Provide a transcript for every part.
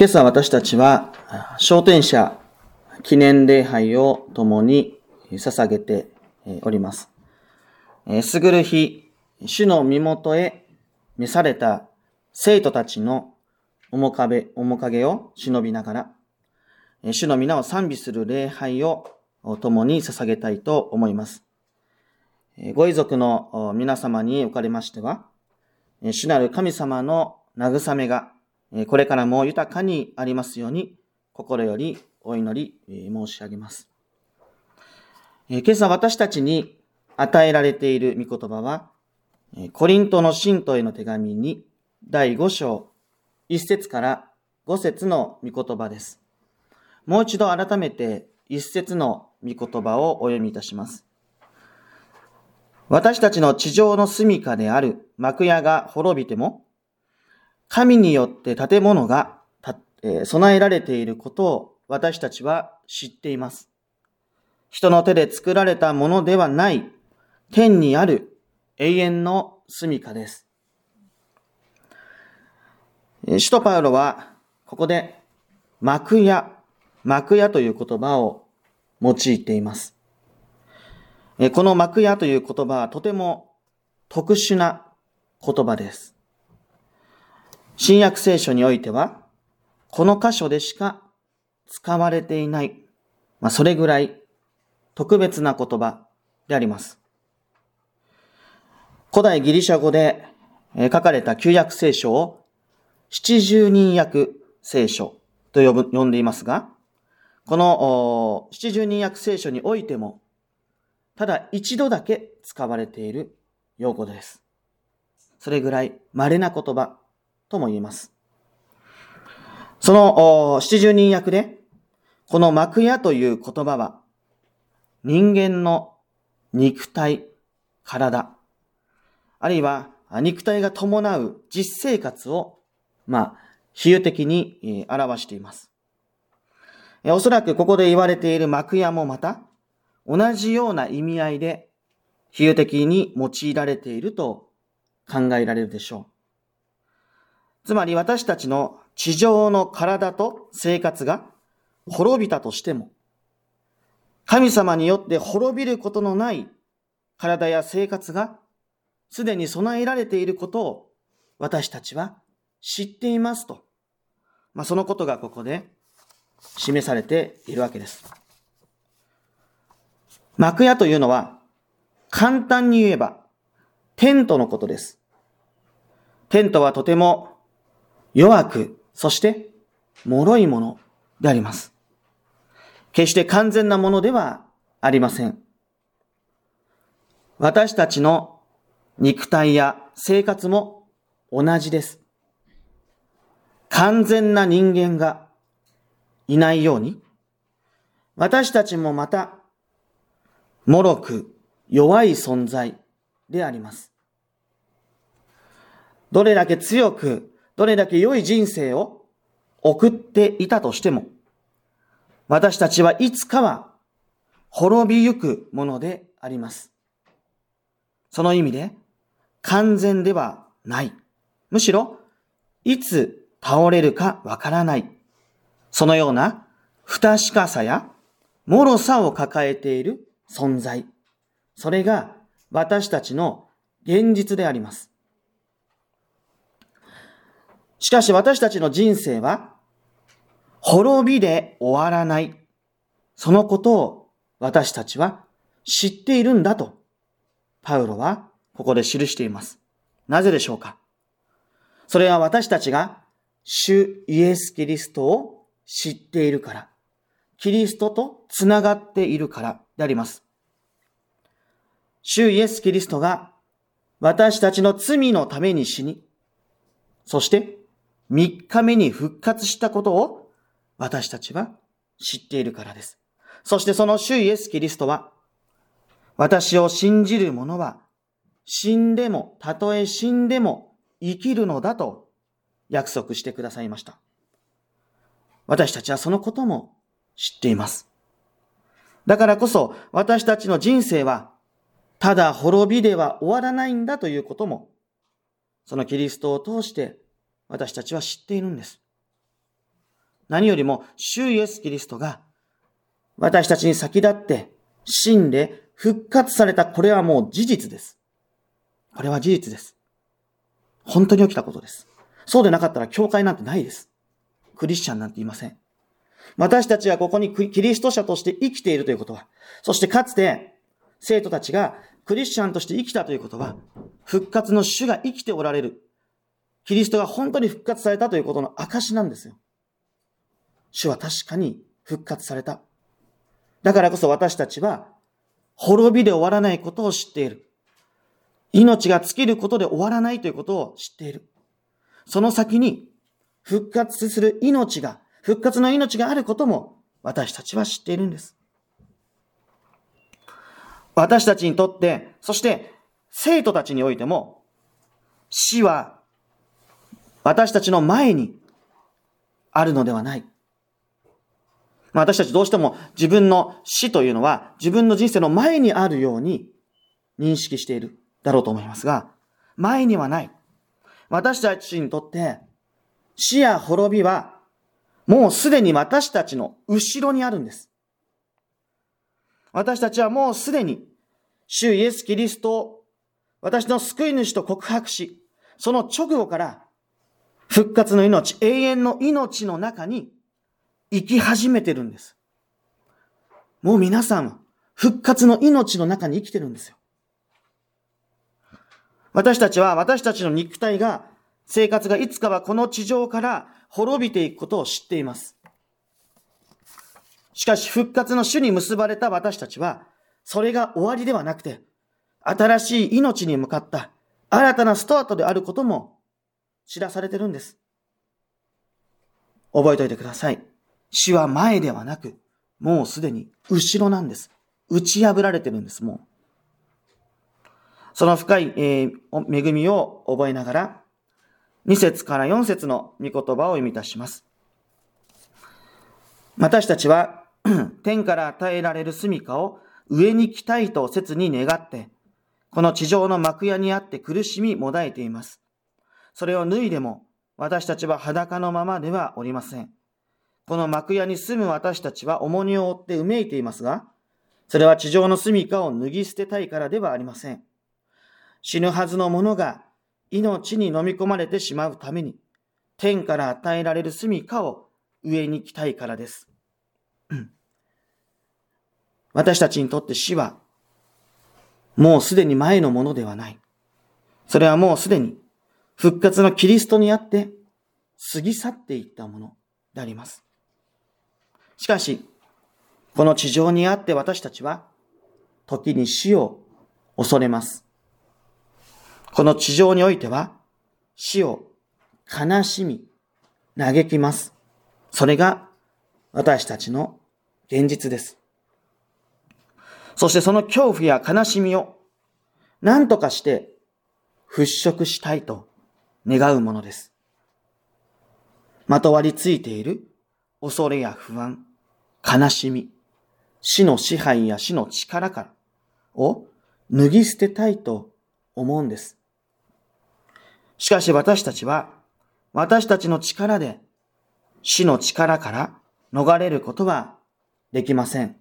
今朝私たちは、昇天者記念礼拝を共に捧げております。すぐる日、主の身元へ召された生徒たちの面影面影を忍びながら、主の皆を賛美する礼拝を共に捧げたいと思います。ご遺族の皆様におかれましては、主なる神様の慰めが、これからも豊かにありますように、心よりお祈り申し上げます。今朝私たちに与えられている御言葉は、コリントの信徒への手紙に第5章1節から5節の御言葉です。もう一度改めて1節の御言葉をお読みいたします。私たちの地上の住処である幕屋が滅びても、神によって建物が備えられていることを私たちは知っています。人の手で作られたものではない天にある永遠の住処です。使徒パウロはここで幕屋、幕屋という言葉を用いています。この幕屋という言葉はとても特殊な言葉です。新約聖書においては、この箇所でしか使われていない、まあ、それぐらい特別な言葉であります。古代ギリシャ語で書かれた旧約聖書を七十人訳聖書と呼ぶ呼んでいますが、この七十人訳聖書においても、ただ一度だけ使われている用語です。それぐらい稀な言葉とも言えます。その七十人役で、この幕屋という言葉は、人間の肉体、体、あるいは肉体が伴う実生活を、まあ、比喩的に表しています。おそらくここで言われている幕屋もまた、同じような意味合いで、比喩的に用いられていると考えられるでしょう。つまり私たちの地上の体と生活が滅びたとしても、神様によって滅びることのない体や生活がすでに備えられていることを私たちは知っていますと。まあ、そのことがここで示されているわけです。幕屋というのは、簡単に言えば、テントのことです。テントはとても弱く、そして脆いものであります。決して完全なものではありません。私たちの肉体や生活も同じです。完全な人間がいないように、私たちもまた、脆く弱い存在であります。どれだけ強く、どれだけ良い人生を送っていたとしても、私たちはいつかは滅びゆくものであります。その意味で、完全ではない。むしろ、いつ倒れるかわからない。そのような不確かさや脆さを抱えている存在。それが私たちの現実であります。しかし私たちの人生は滅びで終わらない。そのことを私たちは知っているんだと、パウロはここで記しています。なぜでしょうか？それは私たちが主イエス・キリストを知っているから、キリストと繋がっているからであります。主イエス・キリストが私たちの罪のために死に、そして3日目に復活したことを私たちは知っているからです。そしてその主イエス・キリストは、私を信じる者は死んでも、たとえ死んでも生きるのだと約束してくださいました。私たちはそのことも知っています。だからこそ私たちの人生はただ滅びでは終わらないんだということも、そのキリストを通して私たちは知っているんです。何よりも、主イエス・キリストが、私たちに先立って死んで復活された、これはもう事実です。これは事実です。本当に起きたことです。そうでなかったら教会なんてないです。クリスチャンなんていません。私たちがここにキリスト者として生きているということは、そしてかつて生徒たちがクリスチャンとして生きたということは、復活の主が生きておられる。キリストが本当に復活されたということの証なんですよ。主は確かに復活された。だからこそ私たちは、滅びで終わらないことを知っている。命が尽きることで終わらないということを知っている。その先に復活する命が、復活の命があることも私たちは知っているんです。私たちにとって、そして生徒たちにおいても、死は私たちの前にあるのではない。まあ私たちどうしても自分の死というのは自分の人生の前にあるように認識しているだろうと思いますが、前にはない。私たちにとって死や滅びはもうすでに私たちの後ろにあるんです。私たちはもうすでに主イエス・キリストを私の救い主と告白し、その直後から復活の命、永遠の命の中に生き始めてるんです。もう皆さんは復活の命の中に生きてるんですよ。私たちは私たちの肉体が生活がいつかはこの地上から滅びていくことを知っています。しかし復活の主に結ばれた私たちはそれが終わりではなくて、新しい命に向かった新たなスタートであることも知らされてるんです。覚えておいてください。死は前ではなく、もうすでに後ろなんです。打ち破られてるんです、もう。その深い、えー、恵みを覚えながら、2節から4節の御言葉を読み出します。私たちは 天から与えられる住処を上に来たいと切に願って、この地上の幕屋にあって苦しみもだえています。それを脱いでも、私たちは裸のままではおりません。この幕屋に住む私たちは重荷を負ってうめいていますが、それは地上の住処を脱ぎ捨てたいからではありません。死ぬはずの者が命に飲み込まれてしまうために、天から与えられる住処を上に来たいからです。私たちにとって死は、もうすでに前のものではない。それはもうすでに復活のキリストにあって過ぎ去っていったものであります。しかし、この地上にあって私たちは時に死を恐れます。この地上においては死を悲しみ、嘆きます。それが私たちの現実です。そしてその恐怖や悲しみを何とかして払拭したいと願うものです。まとわりついている恐れや不安、悲しみ、死の支配や死の力からを脱ぎ捨てたいと思うんです。しかし私たちは私たちの力で死の力から逃れることはできません。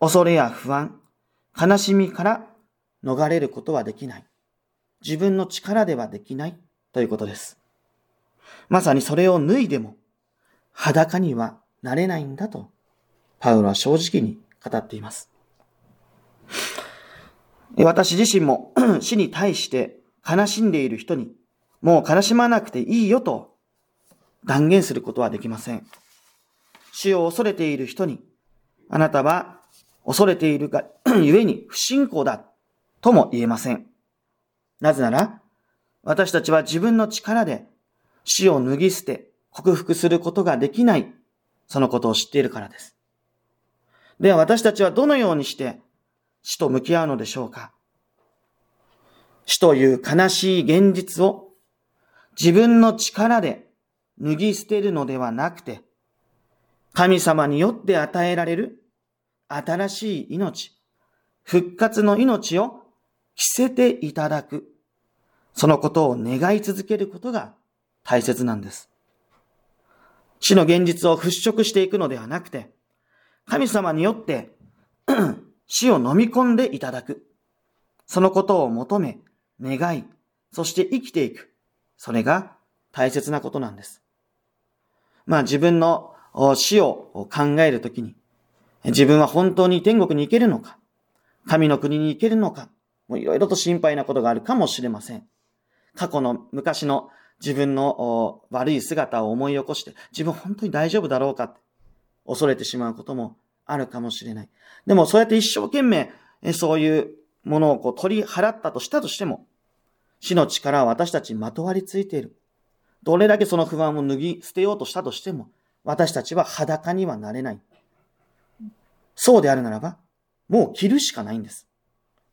恐れや不安、悲しみから逃れることはできない。自分の力ではできないということです。まさにそれを脱いでも裸にはなれないんだと、パウロは正直に語っています。私自身も 死に対して悲しんでいる人に、もう悲しまなくていいよと断言することはできません。死を恐れている人に、あなたは恐れているが ゆえに不信仰だとも言えません。なぜなら、私たちは自分の力で死を脱ぎ捨て克服することができない、そのことを知っているからです。では私たちはどのようにして死と向き合うのでしょうか死という悲しい現実を自分の力で脱ぎ捨てるのではなくて、神様によって与えられる新しい命、復活の命を着せていただく。そのことを願い続けることが大切なんです。死の現実を払拭していくのではなくて、神様によって 死を飲み込んでいただく。そのことを求め、願い、そして生きていく。それが大切なことなんです。まあ自分の死を考えるときに、自分は本当に天国に行けるのか、神の国に行けるのか、もういろいろと心配なことがあるかもしれません。過去の昔の自分の悪い姿を思い起こして、自分本当に大丈夫だろうかって恐れてしまうこともあるかもしれない。でもそうやって一生懸命、そういうものをこう取り払ったとしたとしても、死の力は私たちにまとわりついている。どれだけその不安を脱ぎ捨てようとしたとしても、私たちは裸にはなれない。そうであるならば、もう着るしかないんです。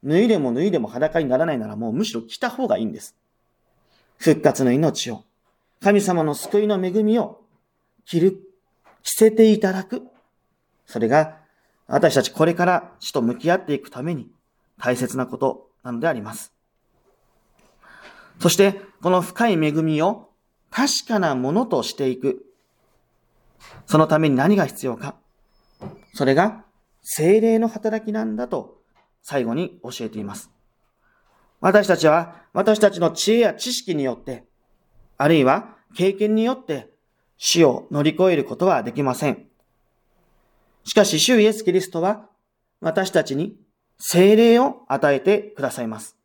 脱いでも脱いでも裸にならないならもうむしろ着た方がいいんです。復活の命を、神様の救いの恵みを着る、着せていただく。それが私たちこれから死と向き合っていくために大切なことなのであります。そして、この深い恵みを確かなものとしていく。そのために何が必要か。それが精霊の働きなんだと最後に教えています。私たちは私たちの知恵や知識によって、あるいは経験によって死を乗り越えることはできません。しかし、主イエス・キリストは私たちに精霊を与えてくださいます。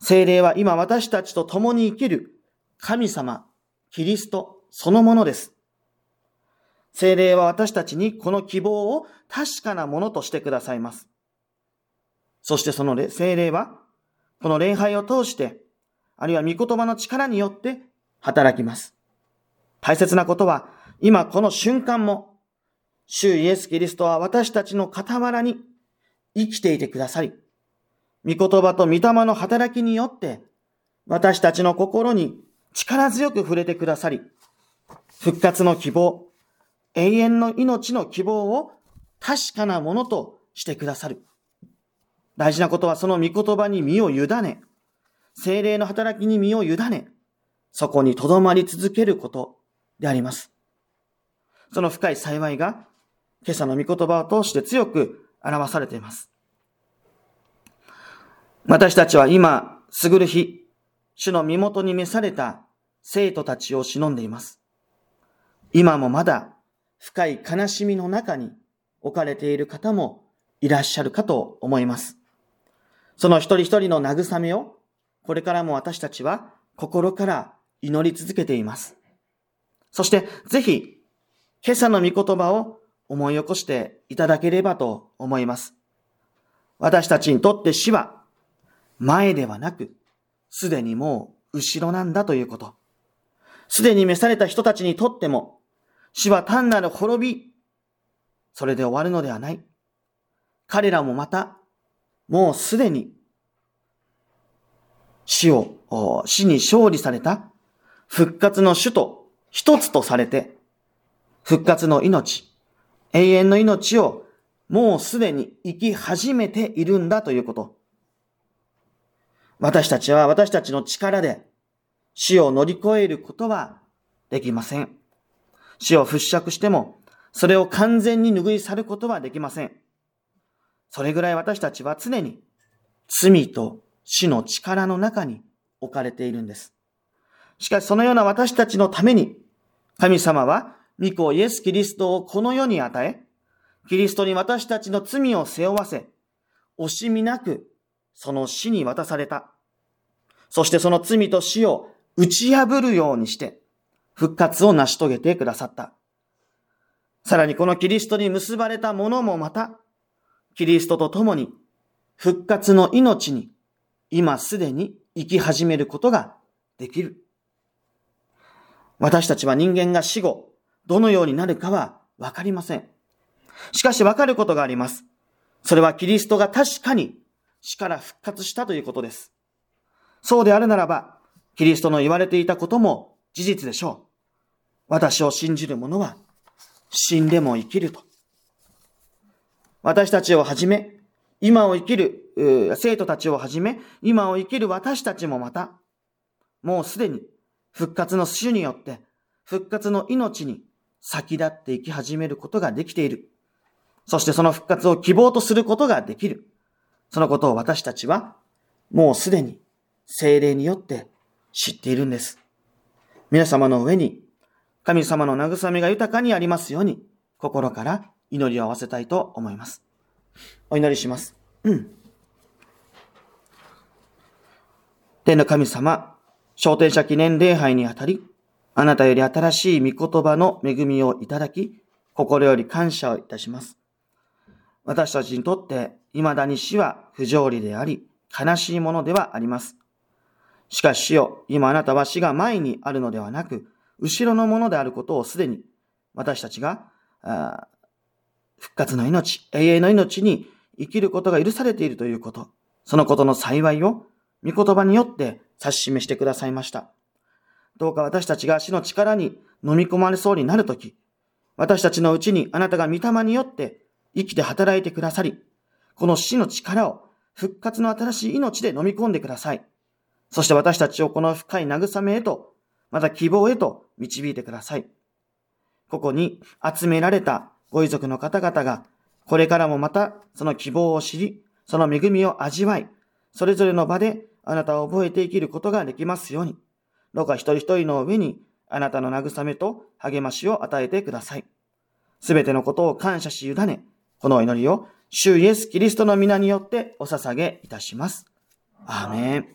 精霊は今私たちと共に生きる神様、キリストそのものです。精霊は私たちにこの希望を確かなものとしてくださいます。そしてその精霊は、この礼拝を通して、あるいは御言葉の力によって働きます。大切なことは、今この瞬間も、主イエス・キリストは私たちの傍らに生きていてくださり、御言葉と御霊の働きによって、私たちの心に力強く触れてくださり、復活の希望、永遠の命の希望を確かなものとしてくださる。大事なことはその御言葉に身を委ね、精霊の働きに身を委ね、そこに留まり続けることであります。その深い幸いが、今朝の御言葉を通して強く表されています。私たちは今、すぐる日、主の身元に召された生徒たちを忍んでいます。今もまだ深い悲しみの中に置かれている方もいらっしゃるかと思います。その一人一人の慰めを、これからも私たちは心から祈り続けています。そして、ぜひ、今朝の御言葉を思い起こしていただければと思います。私たちにとって死は前ではなく、すでにもう後ろなんだということ。すでに召された人たちにとっても、死は単なる滅び、それで終わるのではない。彼らもまた、もうすでに、死を、死に勝利された復活の主と一つとされて、復活の命、永遠の命をもうすでに生き始めているんだということ。私たちは私たちの力で死を乗り越えることはできません。死を払拭しても、それを完全に拭い去ることはできません。それぐらい私たちは常に罪と死の力の中に置かれているんです。しかしそのような私たちのために、神様は御子イエス・キリストをこの世に与え、キリストに私たちの罪を背負わせ、惜しみなくその死に渡された。そしてその罪と死を打ち破るようにして、復活を成し遂げてくださった。さらにこのキリストに結ばれた者もまた、キリストと共に復活の命に今すでに生き始めることができる。私たちは人間が死後、どのようになるかはわかりません。しかしわかることがあります。それはキリストが確かに死から復活したということです。そうであるならば、キリストの言われていたことも事実でしょう。私を信じる者は死んでも生きると。私たちをはじめ、今を生きる生徒たちをはじめ、今を生きる私たちもまた、もうすでに復活の主によって、復活の命に先立って生き始めることができている。そしてその復活を希望とすることができる。そのことを私たちはもうすでに精霊によって知っているんです。皆様の上に神様の慰めが豊かにありますように心から祈りを合わせたいと思います。お祈りします。うん。天の神様、昇天者記念礼拝にあたり、あなたより新しい御言葉の恵みをいただき、心より感謝をいたします。私たちにとって、未だに死は不条理であり、悲しいものではあります。しかし死よ、今あなたは死が前にあるのではなく、後ろのものであることをすでに、私たちが、復活の命、永遠の命に生きることが許されているということ、そのことの幸いを、御言葉によって指し示してくださいました。どうか私たちが死の力に飲み込まれそうになるとき、私たちのうちにあなたが御霊によって生きて働いてくださり、この死の力を復活の新しい命で飲み込んでください。そして私たちをこの深い慰めへと、また希望へと導いてください。ここに集められたご遺族の方々が、これからもまたその希望を知り、その恵みを味わい、それぞれの場であなたを覚えて生きることができますように、どうか一人一人の上にあなたの慰めと励ましを与えてください。すべてのことを感謝し委ね、この祈りを主イエス・キリストの皆によってお捧げいたします。アーメン。